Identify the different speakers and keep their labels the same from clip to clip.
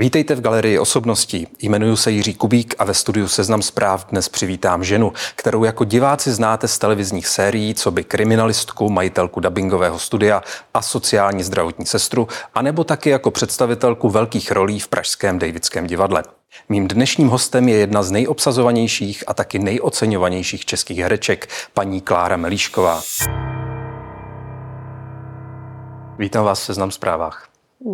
Speaker 1: Vítejte v galerii osobností. Jmenuji se Jiří Kubík a ve studiu Seznam zpráv dnes přivítám ženu, kterou jako diváci znáte z televizních sérií, co by kriminalistku, majitelku dubbingového studia a sociální zdravotní sestru, anebo taky jako představitelku velkých rolí v pražském Davidském divadle. Mým dnešním hostem je jedna z nejobsazovanějších a taky nejoceňovanějších českých hereček, paní Klára Melíšková. Vítám vás v Seznam zprávách.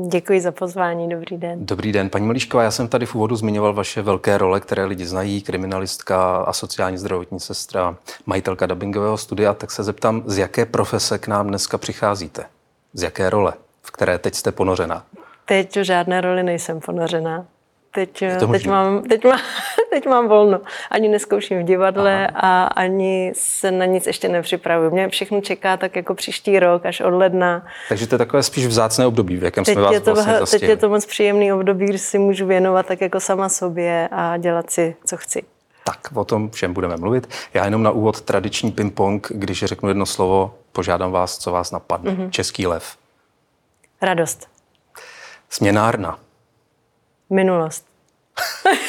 Speaker 2: Děkuji za pozvání, dobrý den.
Speaker 1: Dobrý den, paní Malíšková, já jsem tady v úvodu zmiňoval vaše velké role, které lidi znají, kriminalistka a sociální zdravotní sestra, majitelka dubbingového studia, tak se zeptám, z jaké profese k nám dneska přicházíte? Z jaké role, v které teď jste ponořená?
Speaker 2: Teď v žádné roli nejsem ponořená. Teď, teď, mám, teď, mám, teď mám volno. Ani neskouším v divadle Aha. a ani se na nic ještě nepřipravuju. Mě všechno čeká tak jako příští rok, až od ledna.
Speaker 1: Takže to je takové spíš vzácné období, v jakém teď jsme vás
Speaker 2: je to,
Speaker 1: vlastně
Speaker 2: Teď je to moc příjemný období, kdy si můžu věnovat tak jako sama sobě a dělat si, co chci.
Speaker 1: Tak, o tom všem budeme mluvit. Já jenom na úvod tradiční ping-pong, když řeknu jedno slovo, požádám vás, co vás napadne. Mm-hmm. Český lev.
Speaker 2: Radost.
Speaker 1: Směnárna.
Speaker 2: Minulost.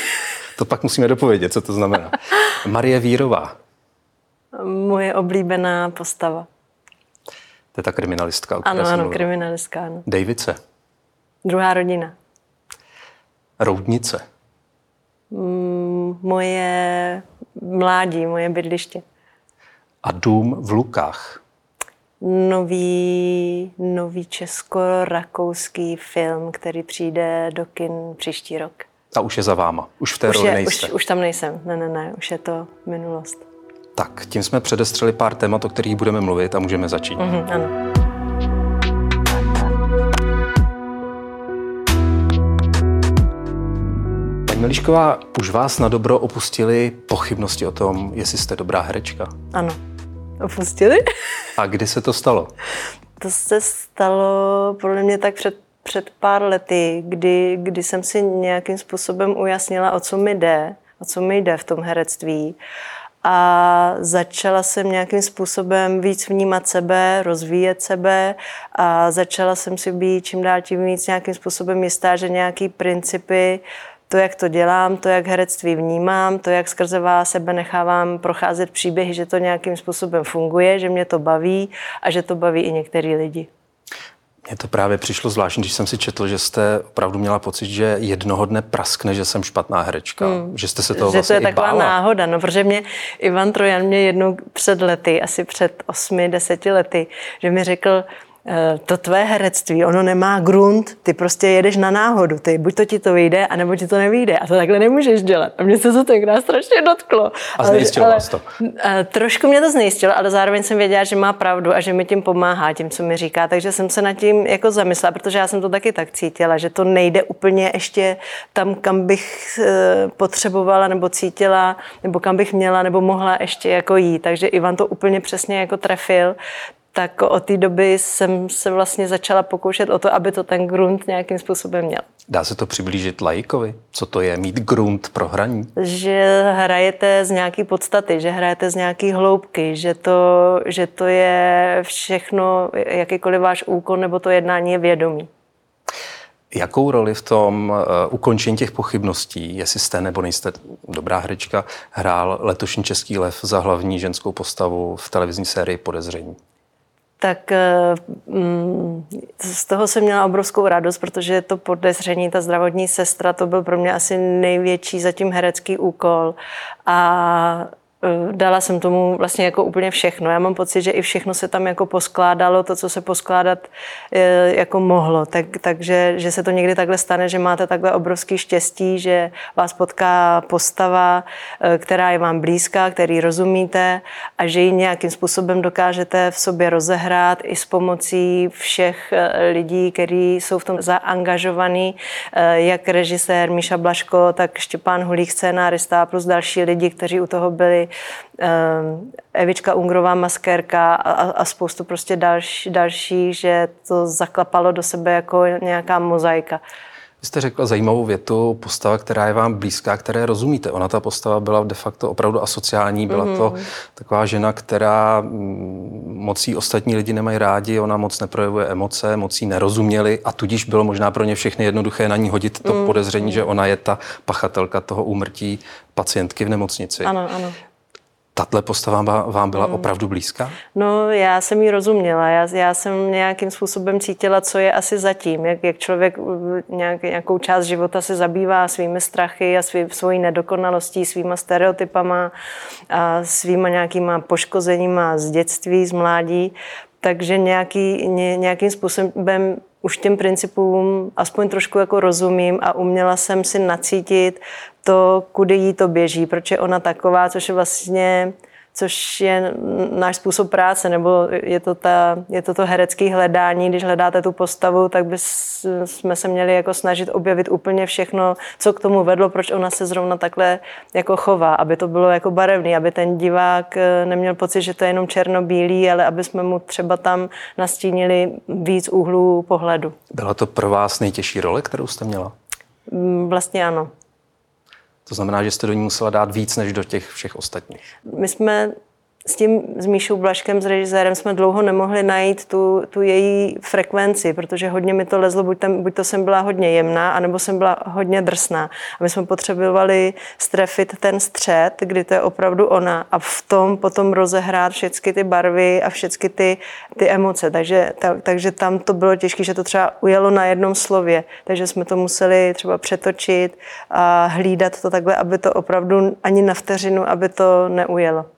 Speaker 1: to pak musíme dopovědět, co to znamená. Marie Vírová.
Speaker 2: Moje oblíbená postava.
Speaker 1: To je ta kriminalistka, o
Speaker 2: Ano, ano, mluvil. kriminalistka, ano.
Speaker 1: Davice.
Speaker 2: Druhá rodina.
Speaker 1: Roudnice.
Speaker 2: Mm, moje mládí, moje bydliště.
Speaker 1: A dům v Lukách
Speaker 2: nový, nový česko-rakouský film, který přijde do kin příští rok.
Speaker 1: A už je za váma? Už v té už roli je, nejste?
Speaker 2: Už, už tam nejsem, ne, ne, ne, už je to minulost.
Speaker 1: Tak, tím jsme předestřeli pár témat, o kterých budeme mluvit a můžeme začít.
Speaker 2: Mm-hmm, ano.
Speaker 1: Paní Melišková, už vás na dobro opustili pochybnosti o tom, jestli jste dobrá herečka?
Speaker 2: Ano opustili.
Speaker 1: A kdy se to stalo?
Speaker 2: To se stalo podle mě tak před, před pár lety, kdy, kdy jsem si nějakým způsobem ujasnila, o co mi jde, o co mi jde v tom herectví. A začala jsem nějakým způsobem víc vnímat sebe, rozvíjet sebe a začala jsem si být čím dál tím víc nějakým způsobem jistá, že nějaký principy to, jak to dělám, to, jak herectví vnímám, to, jak skrze vás sebe nechávám procházet příběhy, že to nějakým způsobem funguje, že mě to baví a že to baví i některý lidi.
Speaker 1: Mně to právě přišlo zvláštní, když jsem si četl, že jste opravdu měla pocit, že jednoho dne praskne, že jsem špatná herečka. Hmm. Že jste se toho
Speaker 2: že
Speaker 1: vlastně
Speaker 2: to je taková
Speaker 1: bála.
Speaker 2: náhoda, no, protože mě Ivan Trojan mě jednou před lety, asi před osmi, deseti lety, že mi řekl, to tvé herectví, ono nemá grunt, ty prostě jedeš na náhodu, ty buď to ti to vyjde, anebo ti to nevyjde a to takhle nemůžeš dělat. A mě se to tenkrát strašně dotklo.
Speaker 1: A znejistilo ale, vás to?
Speaker 2: Ale, trošku mě to znejistilo, ale zároveň jsem věděla, že má pravdu a že mi tím pomáhá, tím, co mi říká, takže jsem se nad tím jako zamyslela, protože já jsem to taky tak cítila, že to nejde úplně ještě tam, kam bych eh, potřebovala nebo cítila, nebo kam bych měla nebo mohla ještě jako jít. Takže Ivan to úplně přesně jako trefil tak od té doby jsem se vlastně začala pokoušet o to, aby to ten grunt nějakým způsobem měl.
Speaker 1: Dá se to přiblížit laikovi? Co to je mít grunt pro hraní?
Speaker 2: Že hrajete z nějaký podstaty, že hrajete z nějaký hloubky, že to, že to je všechno, jakýkoliv váš úkon nebo to jednání je vědomí.
Speaker 1: Jakou roli v tom uh, ukončení těch pochybností, jestli jste nebo nejste dobrá herečka, hrál letošní Český lev za hlavní ženskou postavu v televizní sérii Podezření?
Speaker 2: Tak eh, mm, z toho jsem měla obrovskou radost, protože to podezření, ta zdravotní sestra, to byl pro mě asi největší zatím herecký úkol. A dala jsem tomu vlastně jako úplně všechno. Já mám pocit, že i všechno se tam jako poskládalo, to, co se poskládat eh, jako mohlo. Tak, takže, že se to někdy takhle stane, že máte takhle obrovský štěstí, že vás potká postava, eh, která je vám blízká, který rozumíte a že ji nějakým způsobem dokážete v sobě rozehrát i s pomocí všech lidí, kteří jsou v tom zaangažovaní, jak režisér Míša Blaško, tak Štěpán Hulík, scénárista plus další lidi, kteří u toho byli Ehm, Evička Ungrová maskérka a, a spoustu prostě další, další, že to zaklapalo do sebe jako nějaká mozaika.
Speaker 1: Vy jste řekla zajímavou větu, postava, která je vám blízká, které rozumíte. Ona ta postava byla de facto opravdu asociální, byla mm-hmm. to mhm. taková žena, která mm, mocí ostatní lidi nemají rádi, ona moc neprojevuje emoce, mocí nerozuměli a tudíž bylo možná pro ně všechny jednoduché na ní hodit to mm. podezření, že ona je ta pachatelka toho úmrtí pacientky v nemocnici.
Speaker 2: Ano, ano.
Speaker 1: Tahle postava vám byla hmm. opravdu blízká?
Speaker 2: No, já jsem ji rozuměla. Já, já jsem nějakým způsobem cítila, co je asi zatím. Jak, jak člověk nějak, nějakou část života se zabývá svými strachy a svý, svojí nedokonalostí, svýma stereotypama a svýma nějakýma poškozeníma z dětství, z mládí. Takže nějaký, ně, nějakým způsobem už těm principům aspoň trošku jako rozumím a uměla jsem si nacítit to, kudy jí to běží, proč je ona taková, což je vlastně což je náš způsob práce, nebo je to, ta, je to to herecké hledání. Když hledáte tu postavu, tak by jsme se měli jako snažit objevit úplně všechno, co k tomu vedlo, proč ona se zrovna takhle jako chová, aby to bylo jako barevný, aby ten divák eh, neměl pocit, že to je jenom černobílý, ale aby jsme mu třeba tam nastínili víc úhlů pohledu.
Speaker 1: Byla to pro vás nejtěžší role, kterou jste měla?
Speaker 2: Mm, vlastně ano.
Speaker 1: To znamená, že jste do ní musela dát víc než do těch všech ostatních.
Speaker 2: My jsme s tím s Míšou Blaškem, s režisérem, jsme dlouho nemohli najít tu, tu její frekvenci, protože hodně mi to lezlo, buď, tam, buď to jsem byla hodně jemná, anebo jsem byla hodně drsná. A my jsme potřebovali strefit ten střed, kdy to je opravdu ona a v tom potom rozehrát všechny ty barvy a všechny ty, ty emoce. Takže, ta, takže tam to bylo těžké, že to třeba ujelo na jednom slově. Takže jsme to museli třeba přetočit a hlídat to takhle, aby to opravdu ani na vteřinu, aby to neujelo.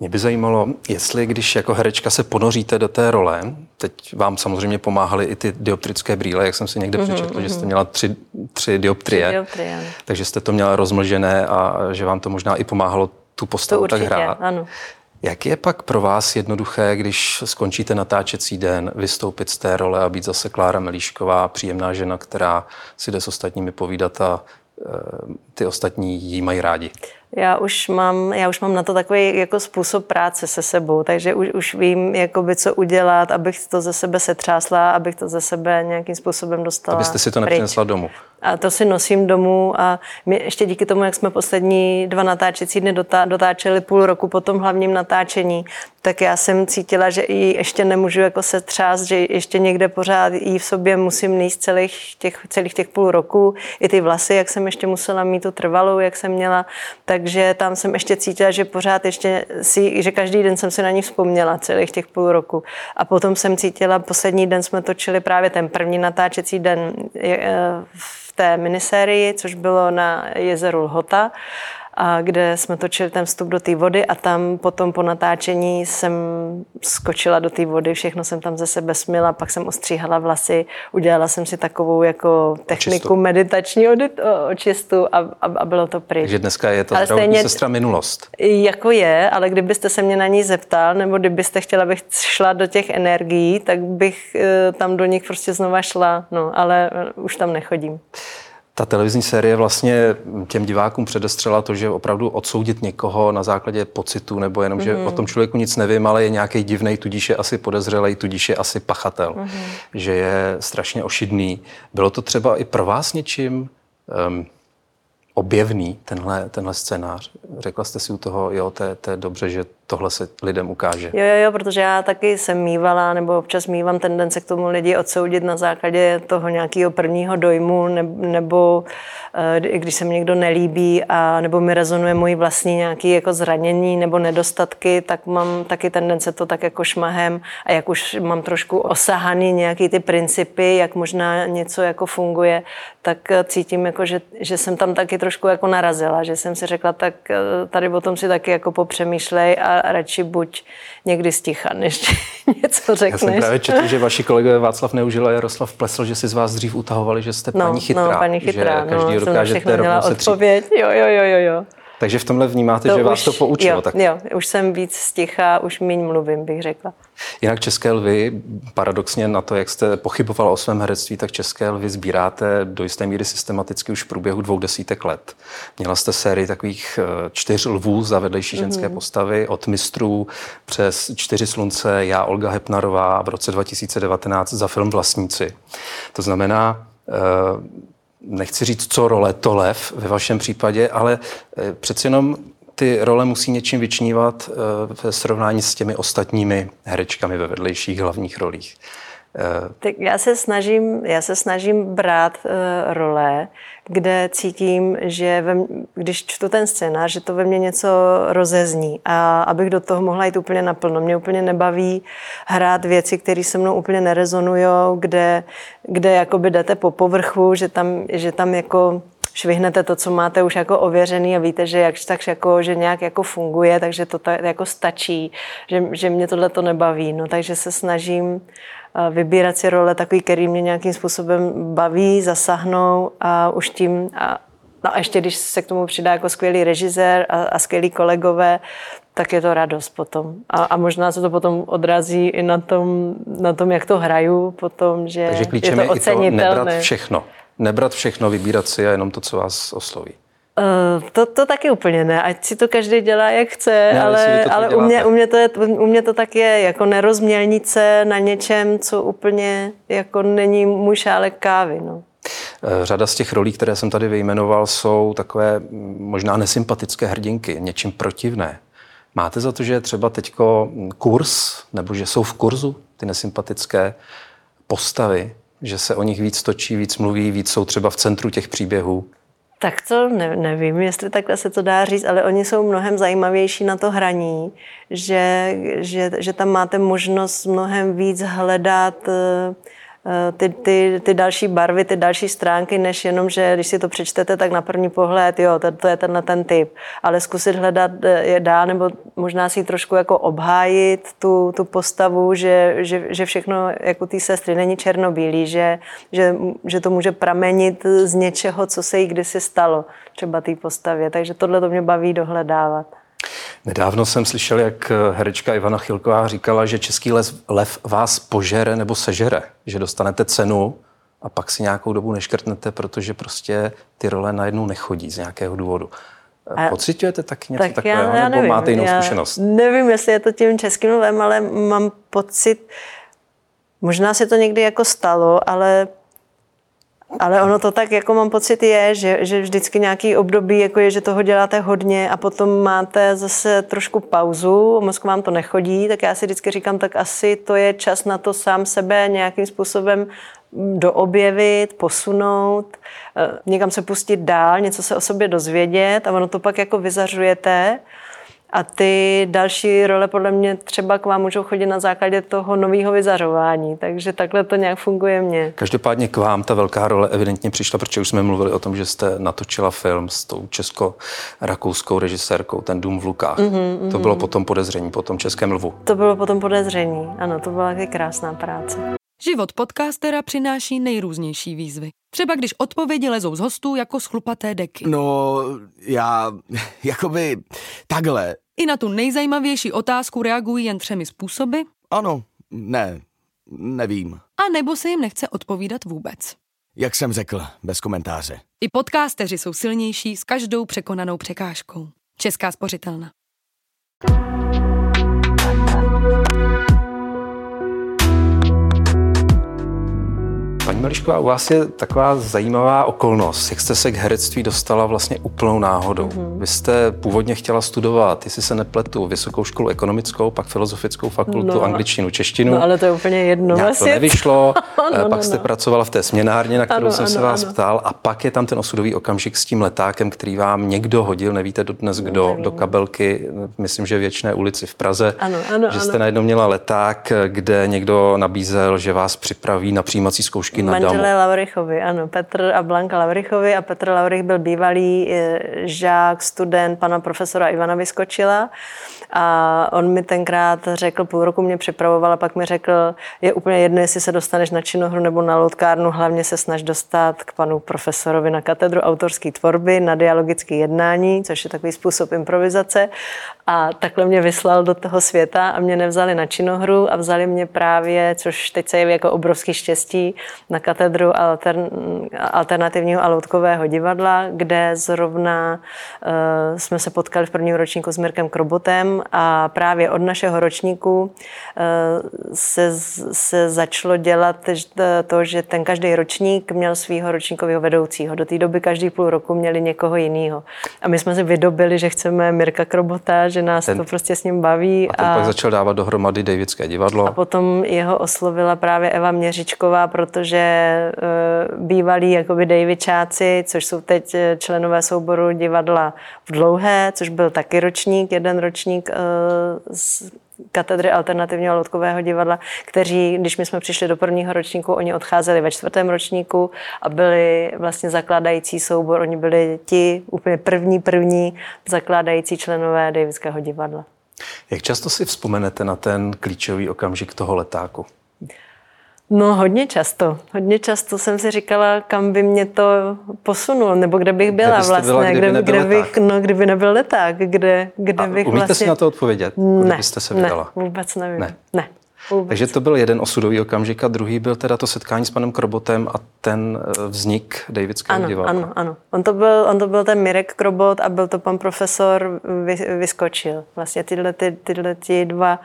Speaker 1: Mě by zajímalo, jestli když jako herečka se ponoříte do té role, teď vám samozřejmě pomáhaly i ty dioptrické brýle, jak jsem si někde mm-hmm, přečetl, mm-hmm. že jste mhm. měla tři, tři dioptrie, tři dioptrie takže jste to měla rozmlžené a že vám to možná i pomáhalo tu postavu určitě, tak hrát.
Speaker 2: Ano.
Speaker 1: Jak je pak pro vás jednoduché, když skončíte natáčecí den, vystoupit z té role a být zase Klára Melíšková, příjemná žena, která si jde s ostatními povídat a e, ty ostatní jí mají rádi?
Speaker 2: Já už mám, já už mám na to takový jako způsob práce se sebou, takže už, už vím, jakoby, co udělat, abych to ze sebe setřásla, abych to ze sebe nějakým způsobem dostala
Speaker 1: Abyste si to nepřinesla domů.
Speaker 2: A to si nosím domů a my ještě díky tomu, jak jsme poslední dva natáčecí dny dotáčeli půl roku po tom hlavním natáčení, tak já jsem cítila, že ji ještě nemůžu jako se třást, že ještě někde pořád jí v sobě musím níst celých těch, celých těch půl roku. I ty vlasy, jak jsem ještě musela mít tu trvalou, jak jsem měla, takže tam jsem ještě cítila, že pořád ještě si, že každý den jsem si na ní vzpomněla celých těch půl roku. A potom jsem cítila, poslední den jsme točili právě ten první natáčecí den v té minisérii, což bylo na jezeru Lhota a kde jsme točili ten vstup do té vody a tam potom po natáčení jsem skočila do té vody, všechno jsem tam ze sebe smila, pak jsem ostříhala vlasy, udělala jsem si takovou jako techniku očistu. meditační očistu a, a, a bylo to pryč.
Speaker 1: Takže dneska je to ale stejně, sestra minulost.
Speaker 2: Jako je, ale kdybyste se mě na ní zeptal, nebo kdybyste chtěla, abych šla do těch energií, tak bych eh, tam do nich prostě znova šla, no, ale eh, už tam nechodím.
Speaker 1: Ta televizní série vlastně těm divákům předestřela to, že opravdu odsoudit někoho na základě pocitu, nebo jenom, mm-hmm. že mhm. o tom člověku nic nevím, ale je nějaký divný, tudíž je asi podezřelý, tudíž je asi pachatel, mm-hmm. že je strašně ošidný. Bylo to třeba i pro vás něčím um, objevný, tenhle, tenhle scénář? Řekla jste si u toho, jo, to je, dobře, že tohle se lidem ukáže.
Speaker 2: Jo, jo, jo, protože já taky jsem mývala, nebo občas mývám tendence k tomu lidi odsoudit na základě toho nějakého prvního dojmu, ne, nebo uh, když se mi někdo nelíbí, a, nebo mi rezonuje můj vlastní nějaký jako zranění nebo nedostatky, tak mám taky tendence to tak jako šmahem a jak už mám trošku osahaný nějaký ty principy, jak možná něco jako funguje, tak eh, cítím jako, že, že jsem tam taky trošku jako narazila, že jsem si řekla, tak eh, tady o tom si taky jako popřemýšlej a radši buď někdy sticha, než něco řekneš.
Speaker 1: Já jsem právě četl, že vaši kolegové Václav Neužil a Jaroslav Plesl, že si z vás dřív utahovali, že jste
Speaker 2: no,
Speaker 1: paní chytrá.
Speaker 2: No, paní chytrá,
Speaker 1: že každý
Speaker 2: no,
Speaker 1: dokážete rovnou se
Speaker 2: odpověď. Jo, jo, jo, jo, jo.
Speaker 1: Takže v tomhle vnímáte, to že už, vás to poučilo.
Speaker 2: Jo,
Speaker 1: tak.
Speaker 2: jo, už jsem víc sticha, už méně mluvím, bych řekla.
Speaker 1: Jinak České lvy, paradoxně na to, jak jste pochybovala o svém herectví, tak České lvy sbíráte do jisté míry systematicky už v průběhu dvou desítek let. Měla jste sérii takových eh, čtyř lvů za vedlejší ženské mm-hmm. postavy, od mistrů přes čtyři slunce, já Olga Hepnarová v roce 2019 za film Vlastníci. To znamená, eh, nechci říct, co role, to lev ve vašem případě, ale eh, přeci jenom ty role musí něčím vyčnívat ve srovnání s těmi ostatními herečkami ve vedlejších hlavních rolích.
Speaker 2: Tak já se snažím, já se snažím brát uh, role, kde cítím, že ve, když čtu ten scénář, že to ve mně něco rozezní a abych do toho mohla jít úplně naplno. Mě úplně nebaví hrát věci, které se mnou úplně nerezonují, kde, kde jakoby jdete po povrchu, že tam, že tam jako švihnete to, co máte už jako ověřený a víte, že jak tak jako, že nějak jako funguje, takže to tak jako stačí, že, že mě tohle to nebaví. No, takže se snažím vybírat si role takový, který mě nějakým způsobem baví, zasahnou a už tím a No a ještě, když se k tomu přidá jako skvělý režisér a, a skvělí kolegové, tak je to radost potom. A, a možná se to potom odrazí i na tom, na tom jak to hraju potom, že
Speaker 1: Takže klíčem je to ocenitelné. Je to nebrat všechno. Nebrat všechno, vybírat si a jenom to, co vás osloví.
Speaker 2: Uh, to, to taky úplně ne, ať si to každý dělá, jak chce, ne, ale, ale u, mě, u, mě to je, u mě to tak je, jako nerozmělnice na něčem, co úplně jako není můj šálek kávy. No.
Speaker 1: Eh, řada z těch rolí, které jsem tady vyjmenoval, jsou takové možná nesympatické hrdinky, něčím protivné. Máte za to, že je třeba teďko kurz, nebo že jsou v kurzu ty nesympatické postavy, že se o nich víc točí, víc mluví, víc jsou třeba v centru těch příběhů?
Speaker 2: Tak to ne, nevím, jestli takhle se to dá říct, ale oni jsou mnohem zajímavější na to hraní, že, že, že tam máte možnost mnohem víc hledat Eh, ty, ty, ty další barvy, ty další stránky, než jenom, že když si to přečtete, tak na první pohled, jo, to, to je tenhle ten typ. Ale zkusit hledat eh, je dá, nebo možná si trošku jako obhájit tu, tu postavu, že, že, že všechno jako té sestry není černobílý, že, že, že to může pramenit z něčeho, co se jí kdysi stalo, třeba té postavě. Takže tohle to mě baví dohledávat.
Speaker 1: Nedávno jsem slyšel, jak herečka Ivana Chilková říkala, že český lev, lev vás požere nebo sežere, že dostanete cenu a pak si nějakou dobu neškrtnete, protože prostě ty role najednou nechodí z nějakého důvodu. A Pocitujete taky něco tak takového, já, já nebo nevím, máte jinou já zkušenost?
Speaker 2: Nevím, jestli je to tím českým lvem, ale mám pocit, možná se to někdy jako stalo, ale ale ono to tak, jako mám pocit, je, že, že vždycky nějaký období, jako je, že toho děláte hodně a potom máte zase trošku pauzu, mozk vám to nechodí, tak já si vždycky říkám, tak asi to je čas na to sám sebe nějakým způsobem doobjevit, posunout, eh, někam se pustit dál, něco se o sobě dozvědět a ono to pak jako vyzařujete a ty další role podle mě třeba k vám můžou chodit na základě toho nového vyzařování, takže takhle to nějak funguje mně.
Speaker 1: Každopádně k vám ta velká role evidentně přišla, protože už jsme mluvili o tom, že jste natočila film s tou česko-rakouskou režisérkou, ten Dům v Lukách. Mm-hmm, mm-hmm. To bylo potom podezření, potom Českém lvu.
Speaker 2: To bylo potom podezření, ano, to byla taky krásná práce.
Speaker 3: Život podcastera přináší nejrůznější výzvy. Třeba když odpovědi lezou z hostů jako schlupaté deky.
Speaker 4: No, já, jakoby, takhle.
Speaker 3: I na tu nejzajímavější otázku reagují jen třemi způsoby.
Speaker 4: Ano, ne, nevím.
Speaker 3: A nebo se jim nechce odpovídat vůbec.
Speaker 4: Jak jsem řekl, bez komentáře.
Speaker 3: I podcasteři jsou silnější s každou překonanou překážkou. Česká spořitelna.
Speaker 1: Paní Melišková, u vás je taková zajímavá okolnost, jak jste se k herectví dostala vlastně úplnou náhodou. Mm-hmm. Vy jste původně chtěla studovat, jestli se nepletu, vysokou školu ekonomickou, pak filozofickou fakultu, no, angličtinu, češtinu.
Speaker 2: No ale to je úplně jedno.
Speaker 1: Nějak vlastně. to nevyšlo, no, no, pak jste no. pracovala v té směnárně, na kterou ano, jsem ano, se vás ano. ptal a pak je tam ten osudový okamžik s tím letákem, který vám někdo hodil, nevíte dodnes kdo, Nevím. do kabelky, myslím, že věčné ulici v Praze,
Speaker 2: ano, ano,
Speaker 1: že jste
Speaker 2: ano.
Speaker 1: najednou měla leták, kde někdo nabízel, že vás připraví na přijímací zkoušky Laurichky na
Speaker 2: Manželé damu. Laurichovi, ano. Petr a Blanka Laurichovi a Petr Laurich byl bývalý eh, žák, student pana profesora Ivana Vyskočila a on mi tenkrát řekl, půl roku mě připravoval a pak mi řekl, je úplně jedno, jestli se dostaneš na činohru nebo na loutkárnu, hlavně se snaž dostat k panu profesorovi na katedru autorské tvorby, na dialogické jednání, což je takový způsob improvizace. A takhle mě vyslal do toho světa a mě nevzali na činohru a vzali mě právě, což teď se jeví jako obrovský štěstí, na katedru altern, alternativního a loutkového divadla, kde zrovna uh, jsme se potkali v prvním ročníku s Mirkem Krobotem a právě od našeho ročníku uh, se, se začalo dělat to, že ten každý ročník měl svého ročníkového vedoucího. Do té doby každý půl roku měli někoho jiného. A my jsme si vydobili, že chceme Mirka Krobota, že nás ten, to prostě s ním baví.
Speaker 1: A ten a, pak začal dávat dohromady Davidské divadlo.
Speaker 2: A potom jeho oslovila právě Eva Měřičková, protože uh, bývalí jakoby Davidčáci, což jsou teď e, členové souboru divadla v Dlouhé, což byl taky ročník, jeden ročník uh, z katedry alternativního loutkového divadla, kteří, když my jsme přišli do prvního ročníku, oni odcházeli ve čtvrtém ročníku a byli vlastně zakládající soubor. Oni byli ti úplně první, první zakládající členové Davidského divadla.
Speaker 1: Jak často si vzpomenete na ten klíčový okamžik toho letáku?
Speaker 2: No hodně často. Hodně často jsem si říkala, kam by mě to posunulo, nebo kde bych byla
Speaker 1: kde
Speaker 2: vlastně.
Speaker 1: Byla, kdyby
Speaker 2: kde, kde bych, no, kdyby nebyl leták, kde, kde
Speaker 1: A
Speaker 2: bych
Speaker 1: umíte
Speaker 2: vlastně...
Speaker 1: si na to odpovědět? Kudy ne, byste se vydala?
Speaker 2: Ne, vůbec nevím.
Speaker 1: Ne.
Speaker 2: ne. Vůbec.
Speaker 1: Takže to byl jeden osudový okamžik a druhý byl teda to setkání s panem Krobotem a ten eh, vznik Davidského
Speaker 2: ano,
Speaker 1: divadla.
Speaker 2: Ano, ano. On to, byl, on to byl ten Mirek Krobot a byl to pan profesor vy, Vyskočil. Vlastně tyhle, ty, tyhle ty dva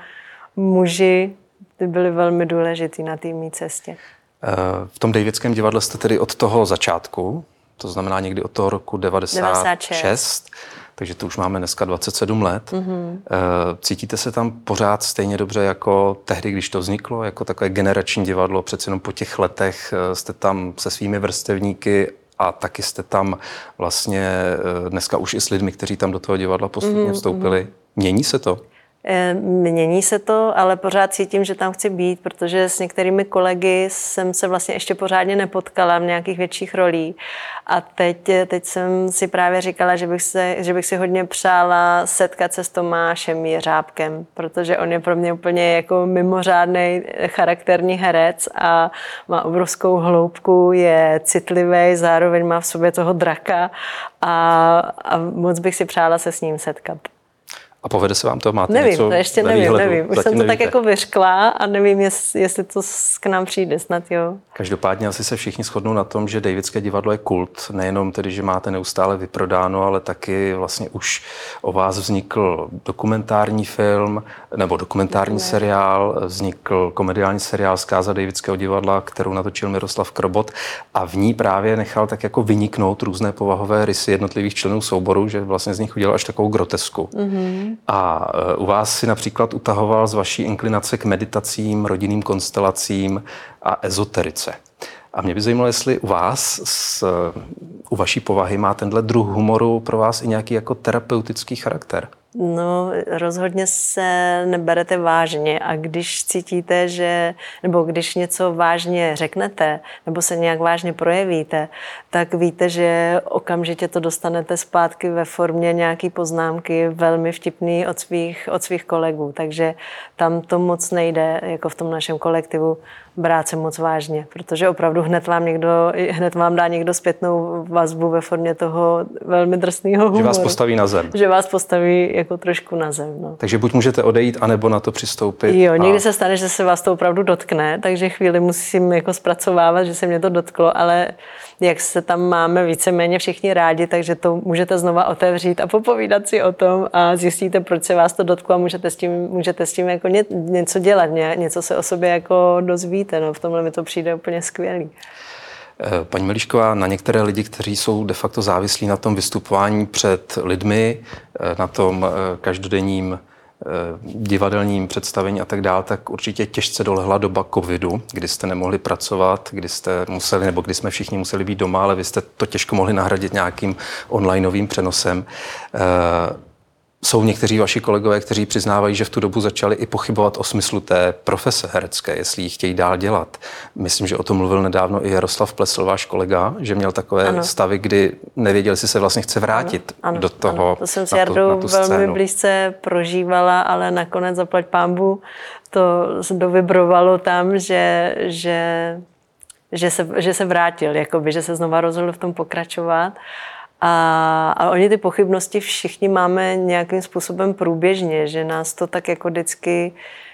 Speaker 2: muži ty byly velmi důležitý na té mý cestě.
Speaker 1: Eh, v tom Davidském divadle jste tedy od toho začátku, to znamená někdy od toho roku 96, 96. takže to už máme dneska 27 let. Mm-hmm. Cítíte se tam pořád stejně dobře jako tehdy, když to vzniklo, jako takové generační divadlo, přece jenom po těch letech eh, jste tam se svými vrstevníky a taky jste tam vlastně dneska už i s lidmi, kteří tam do toho divadla postupně mm-hmm. vstoupili. Mění se to?
Speaker 2: Eh, mění se to, ale pořád cítím, že tam chci být, protože s některými kolegy jsem se vlastně ještě pořádně nepotkala v nějakých větších rolích. A teď, teď jsem si právě říkala, že bych, se, že bych si hodně přála setkat se s Tomášem Jeřábkem, protože on je pro mě úplně jako mimořádný charakterní herec a má obrovskou hloubku, je citlivý, zároveň má v sobě toho draka a, a moc bych si přála se s ním setkat.
Speaker 1: A povede se vám to? Máte
Speaker 2: nevím,
Speaker 1: něco
Speaker 2: to ještě nevím, výhledu? nevím. Už Zatím jsem to nevíte. tak jako vyřkla a nevím, jestli, jestli to k nám přijde, snad jo.
Speaker 1: Každopádně asi se všichni shodnou na tom, že Davidské divadlo je kult. Nejenom tedy, že máte neustále vyprodáno, ale taky vlastně už o vás vznikl dokumentární film nebo dokumentární ne. seriál, vznikl komediální seriál Zkáza Davidského divadla, kterou natočil Miroslav Krobot a v ní právě nechal tak jako vyniknout různé povahové rysy jednotlivých členů souboru, že vlastně z nich udělal až takovou grotesku. Mm-hmm. A e, u vás si například utahoval z vaší inklinace k meditacím, rodinným konstelacím a ezoterice. A mě by zajímalo, jestli u vás, s, u vaší povahy, má tenhle druh humoru pro vás i nějaký jako terapeutický charakter.
Speaker 2: No, rozhodně se neberete vážně a když cítíte, že, nebo když něco vážně řeknete, nebo se nějak vážně projevíte, tak víte, že okamžitě to dostanete zpátky ve formě nějaký poznámky velmi vtipný od svých, od svých kolegů. Takže tam to moc nejde, jako v tom našem kolektivu, brát se moc vážně, protože opravdu hned vám, někdo, hned vám dá někdo zpětnou vazbu ve formě toho velmi drsného humoru.
Speaker 1: Že vás postaví na zem.
Speaker 2: Že vás postaví jako trošku na zem. No.
Speaker 1: Takže buď můžete odejít, anebo na to přistoupit.
Speaker 2: Jo, někdy a... se stane, že se vás to opravdu dotkne, takže chvíli musím jako zpracovávat, že se mě to dotklo, ale jak se tam máme víceméně všichni rádi, takže to můžete znova otevřít a popovídat si o tom a zjistíte, proč se vás to dotklo a můžete s tím, můžete s tím jako ně, něco dělat, ně, něco se o sobě jako dozvíte. No, v tomhle mi to přijde úplně skvělý.
Speaker 1: Eh, paní Melišková, na některé lidi, kteří jsou de facto závislí na tom vystupování před lidmi, eh, na tom eh, každodenním divadelním představení a tak dále, tak určitě těžce dolehla doba covidu, kdy jste nemohli pracovat, kdy jste museli, nebo kdy jsme všichni museli být doma, ale vy jste to těžko mohli nahradit nějakým onlineovým přenosem. Jsou někteří vaši kolegové, kteří přiznávají, že v tu dobu začali i pochybovat o smyslu té profese herecké, jestli ji chtějí dál dělat. Myslím, že o tom mluvil nedávno i Jaroslav Plesl, váš kolega, že měl takové ano. stavy, kdy nevěděl, jestli se vlastně chce vrátit ano, ano, do toho. Ano.
Speaker 2: To jsem s Jardou velmi blízce prožívala, ale nakonec zaplať pámbu to dovibrovalo tam, že, že, že, se, že se vrátil, jakoby, že se znova rozhodl v tom pokračovat. A, a oni ty pochybnosti všichni máme nějakým způsobem průběžně, že nás to tak jako vždycky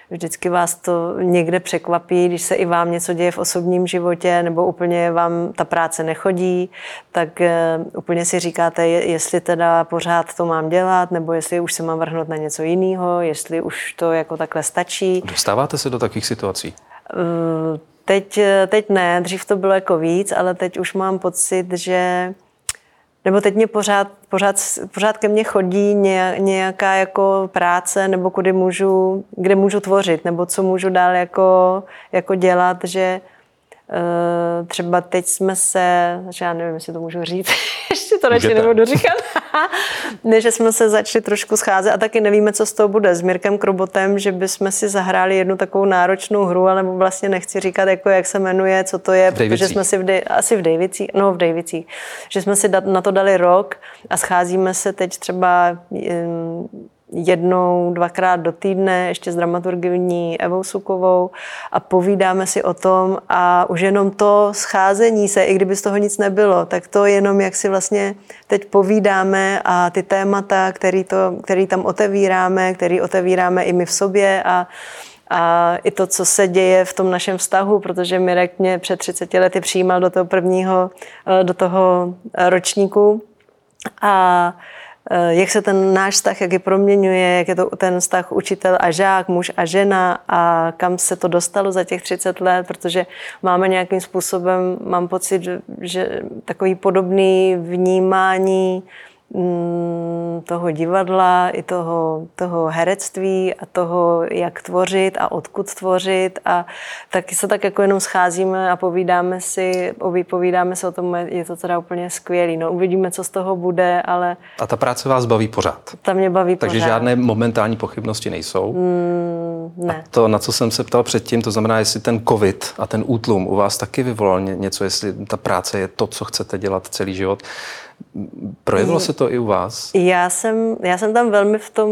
Speaker 2: vždycky vás to někde překvapí, když se i vám něco děje v osobním životě nebo úplně vám ta práce nechodí, tak eh, úplně si říkáte, jestli teda pořád to mám dělat, nebo jestli už se mám vrhnout na něco jiného, jestli už to jako takhle stačí.
Speaker 1: Dostáváte se do takových situací?
Speaker 2: Eh, teď, teď ne, dřív to bylo jako víc, ale teď už mám pocit, že nebo teď mě pořád, pořád, pořád ke mně chodí nějaká jako práce, nebo kudy můžu, kde můžu tvořit, nebo co můžu dál jako, jako dělat, že třeba teď jsme se, že já nevím, jestli to můžu říct, ještě to radši nebudu říkat, ne, že jsme se začali trošku scházet a taky nevíme, co z toho bude s Mirkem Krobotem, že bychom si zahráli jednu takovou náročnou hru, ale vlastně nechci říkat, jako jak se jmenuje, co to je, protože jsme si v Dej, asi v Davicích, no v Davicích, že jsme si na to dali rok a scházíme se teď třeba jednou, dvakrát do týdne, ještě s dramaturgyní Evou Sukovou a povídáme si o tom a už jenom to scházení se, i kdyby z toho nic nebylo, tak to jenom, jak si vlastně teď povídáme a ty témata, který, to, který tam otevíráme, který otevíráme i my v sobě a a i to, co se děje v tom našem vztahu, protože Mirek mě před 30 lety přijímal do toho prvního, do toho ročníku a Eh, jak se ten náš vztah, jak je proměňuje, jak je to ten vztah učitel a žák, muž a žena a kam se to dostalo za těch 30 let, protože máme nějakým způsobem, mám pocit, že takový podobný vnímání toho divadla, i toho, toho herectví a toho, jak tvořit a odkud tvořit a taky se tak jako jenom scházíme a povídáme si, povídáme se o tom, je to teda úplně skvělý. No, uvidíme, co z toho bude, ale...
Speaker 1: A ta práce vás baví pořád?
Speaker 2: Ta mě baví
Speaker 1: Takže
Speaker 2: pořád.
Speaker 1: žádné momentální pochybnosti nejsou?
Speaker 2: Mm, ne.
Speaker 1: A to, na co jsem se ptal předtím, to znamená, jestli ten covid a ten útlum u vás taky vyvolal něco, jestli ta práce je to, co chcete dělat celý život. Projevilo se to i u vás?
Speaker 2: Já jsem, já jsem tam velmi v tom,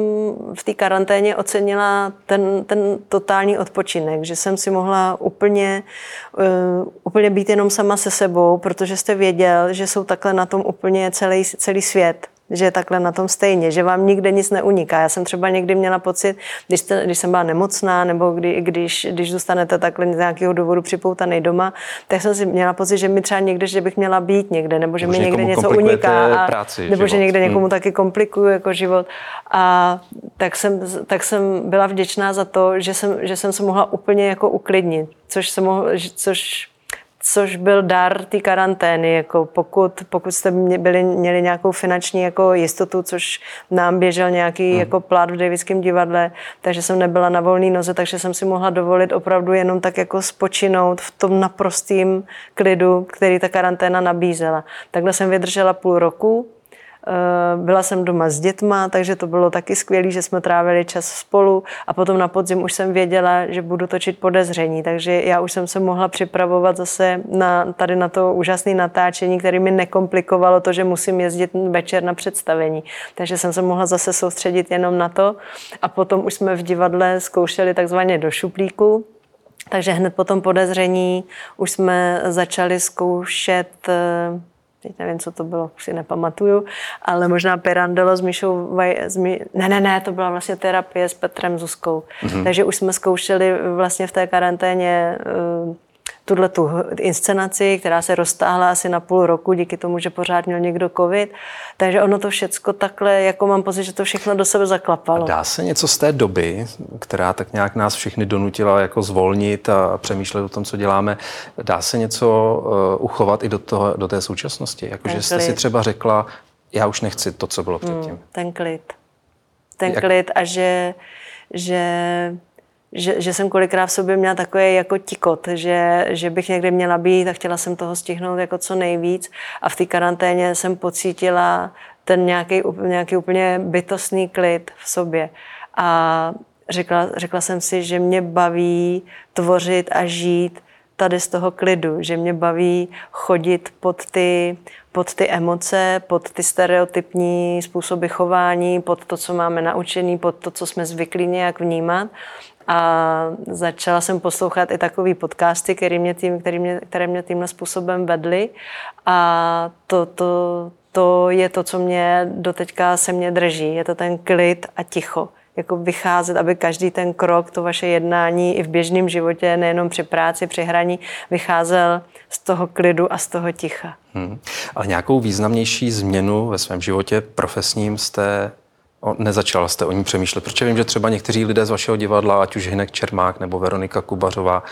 Speaker 2: v té karanténě ocenila ten, ten totální odpočinek, že jsem si mohla úplně, uh, úplně být jenom sama se sebou, protože jste věděl, že jsou takhle na tom úplně celý, celý svět že je takhle na tom stejně, že vám nikde nic neuniká. Já jsem třeba někdy měla pocit, když, jste, když jsem byla nemocná, nebo kdy, když, když zůstanete takhle z nějakého důvodu připoutaný doma, tak jsem si měla pocit, že mi třeba někde, že bych měla být někde, nebo že nebo mi někde něco uniká,
Speaker 1: a, práci,
Speaker 2: nebo
Speaker 1: život.
Speaker 2: že někde někomu hmm. taky komplikuju jako život. A tak jsem, tak jsem byla vděčná za to, že jsem, že jsem se mohla úplně jako uklidnit, což, se mohl, což což byl dar té karantény. Jako pokud, pokud jste byli, měli nějakou finanční jako jistotu, což nám běžel nějaký hmm. jako plát v Davidském divadle, takže jsem nebyla na volné noze, takže jsem si mohla dovolit opravdu jenom tak jako spočinout v tom naprostým klidu, který ta karanténa nabízela. Takhle jsem vydržela půl roku byla jsem doma s dětma, takže to bylo taky skvělé, že jsme trávili čas spolu. A potom na podzim už jsem věděla, že budu točit podezření, takže já už jsem se mohla připravovat zase na, tady na to úžasné natáčení, které mi nekomplikovalo to, že musím jezdit večer na představení. Takže jsem se mohla zase soustředit jenom na to. A potom už jsme v divadle zkoušeli takzvaně do šuplíku, takže hned po tom podezření už jsme začali zkoušet eh, teď nevím, co to bylo, už si nepamatuju, ale možná Perandelo s Míšou, Vaj, s Mí, ne, ne, ne, to byla vlastně terapie s Petrem Zuskou. Mm-hmm. Takže už jsme zkoušeli vlastně v té karanténě uh, tuhle tu inscenaci, která se roztáhla asi na půl roku díky tomu, že pořád měl někdo covid. Takže ono to všecko takhle, jako mám pocit, že to všechno do sebe zaklapalo.
Speaker 1: A dá se něco z té doby, která tak nějak nás všechny donutila jako zvolnit a přemýšlet o tom, co děláme, dá se něco uh, uchovat i do, toho, do té současnosti? Jakože jste si třeba řekla, já už nechci to, co bylo předtím. Hmm,
Speaker 2: ten klid. Ten Jak? klid a že, že že, že jsem kolikrát v sobě měla takový jako tikot, že, že bych někde měla být a chtěla jsem toho stihnout jako co nejvíc a v té karanténě jsem pocítila ten nějaký, nějaký úplně bytostný klid v sobě. A řekla, řekla jsem si, že mě baví tvořit a žít tady z toho klidu, že mě baví chodit pod ty, pod ty emoce, pod ty stereotypní způsoby chování, pod to, co máme naučený, pod to, co jsme zvyklí nějak vnímat a začala jsem poslouchat i takový podcasty, které mě, tím, který mě, které mě tímhle způsobem vedly. A to, to, to je to, co mě doteďka se mě drží. Je to ten klid a ticho. jako vycházet, aby každý ten krok, to vaše jednání i v běžném životě, nejenom při práci, při hraní, vycházel z toho klidu a z toho ticha. Hmm.
Speaker 1: Ale nějakou významnější změnu ve svém životě profesním jste nezačala jste o ní přemýšlet? Protože vím, že třeba někteří lidé z vašeho divadla, ať už Hinek Čermák nebo Veronika Kubařová,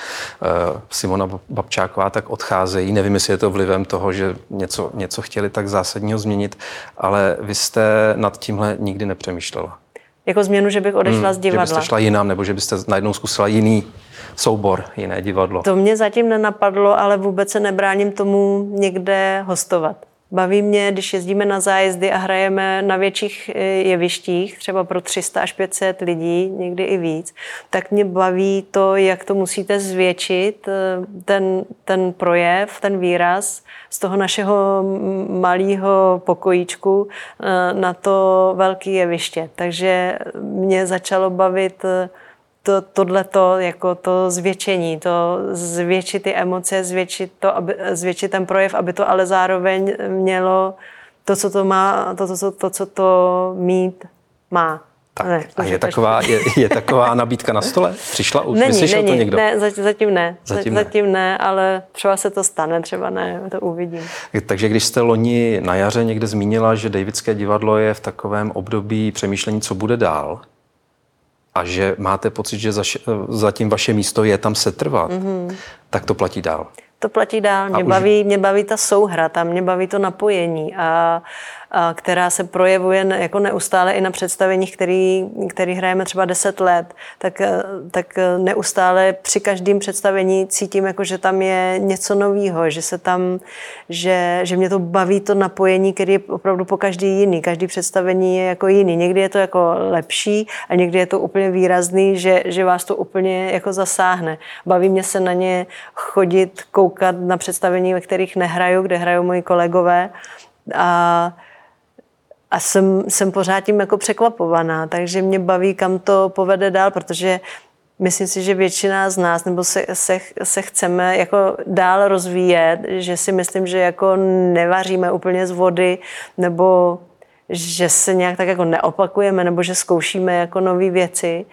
Speaker 1: eh, Simona Babčáková, tak odcházejí. Nevím, jestli je to vlivem toho, že něco, něco chtěli tak zásadního změnit, ale vy jste nad tímhle nikdy nepřemýšlela.
Speaker 2: Jako změnu, že bych odešla hmm, z divadla?
Speaker 1: Že byste šla jinam, nebo že byste najednou zkusila jiný soubor, jiné divadlo?
Speaker 2: To mě zatím nenapadlo, ale vůbec se nebráním tomu někde hostovat. Baví mě, když jezdíme na zájezdy a hrajeme na větších eh, jevištích, třeba pro 300 až 500 lidí, někdy i víc, tak mě baví to, jak to musíte zvětšit, eh, ten, ten projev, ten výraz z toho našeho malého pokojíčku eh, na to velké jeviště. Takže mě začalo bavit to, tohleto, jako to zvětšení, to zvětšit ty emoce, zvětšit, to, aby, zvětšit ten projev, aby to ale zároveň mělo to, co to má, to, to, to, co to mít má.
Speaker 1: Tak, ne, a je taková, je, je taková nabídka na stole? Přišla už? Není, Vyslyšel
Speaker 2: není,
Speaker 1: to někdo?
Speaker 2: Ne, zatím ne. Zatím, zatím ne. ne, ale třeba se to stane, třeba ne, to uvidím.
Speaker 1: Takže když jste loni na jaře někde zmínila, že Davidské divadlo je v takovém období přemýšlení, co bude dál, a že máte pocit, že zatím vaše místo je tam setrvat, mm-hmm. tak to platí dál.
Speaker 2: To platí dál. Mě, už... baví, mě baví ta souhra, tam mě baví to napojení. A která se projevuje jako neustále i na představeních, který, který hrajeme třeba 10 let, tak, eh, tak neustále při každém představení cítím, jako, že tam je něco nového, že se tam, že, že mě to baví to napojení, který je opravdu po každý jiný. Každý představení je jako jiný. Někdy je to jako lepší a někdy je to úplně výrazný, že, že vás to úplně jako zasáhne. Baví mě se na ně chodit, koukat na představení, ve kterých nehraju, kde hrajou moji kolegové. A a jsem, jsem pořád tím jako překvapovaná, takže mě baví, kam to povede dál, protože myslím si, že většina z nás nebo se, se, se chceme jako dál rozvíjet, že si myslím, že jako nevaříme úplně z vody nebo že se nějak tak jako neopakujeme nebo že zkoušíme jako nové věci.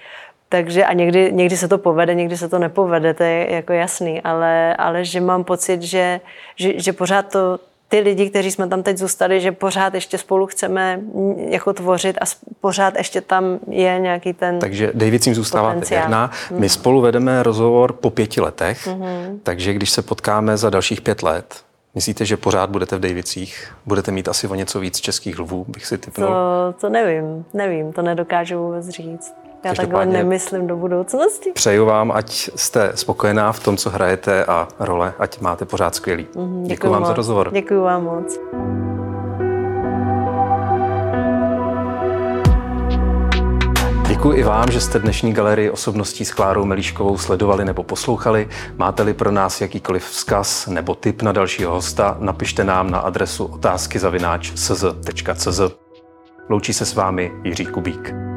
Speaker 2: Takže a někdy, někdy se to povede, někdy se to nepovede, to je jako jasný, ale, ale že mám pocit, že, že, že pořád to, ty lidi, kteří jsme tam teď zůstali, že pořád ještě spolu chceme jako tvořit a pořád ještě tam je nějaký ten
Speaker 1: Takže David tím zůstává věrná. My mm. spolu vedeme rozhovor po pěti letech, mm-hmm. takže když se potkáme za dalších pět let, Myslíte, že pořád budete v Davicích? Budete mít asi o něco víc českých lvů, bych si typnul?
Speaker 2: To, to nevím, nevím, to nedokážu vůbec říct. Já takhle nemyslím do budoucnosti.
Speaker 1: Přeju vám, ať jste spokojená v tom, co hrajete a role, ať máte pořád skvělý. Mm-hmm, děkuji, děkuji vám moc. za rozhovor.
Speaker 2: Děkuji vám moc.
Speaker 1: Děkuji i vám, že jste dnešní galerii osobností s Klárou Melíškovou sledovali nebo poslouchali. Máte-li pro nás jakýkoliv vzkaz nebo tip na dalšího hosta, napište nám na adresu otázky zavináč Loučí se s vámi Jiří Kubík.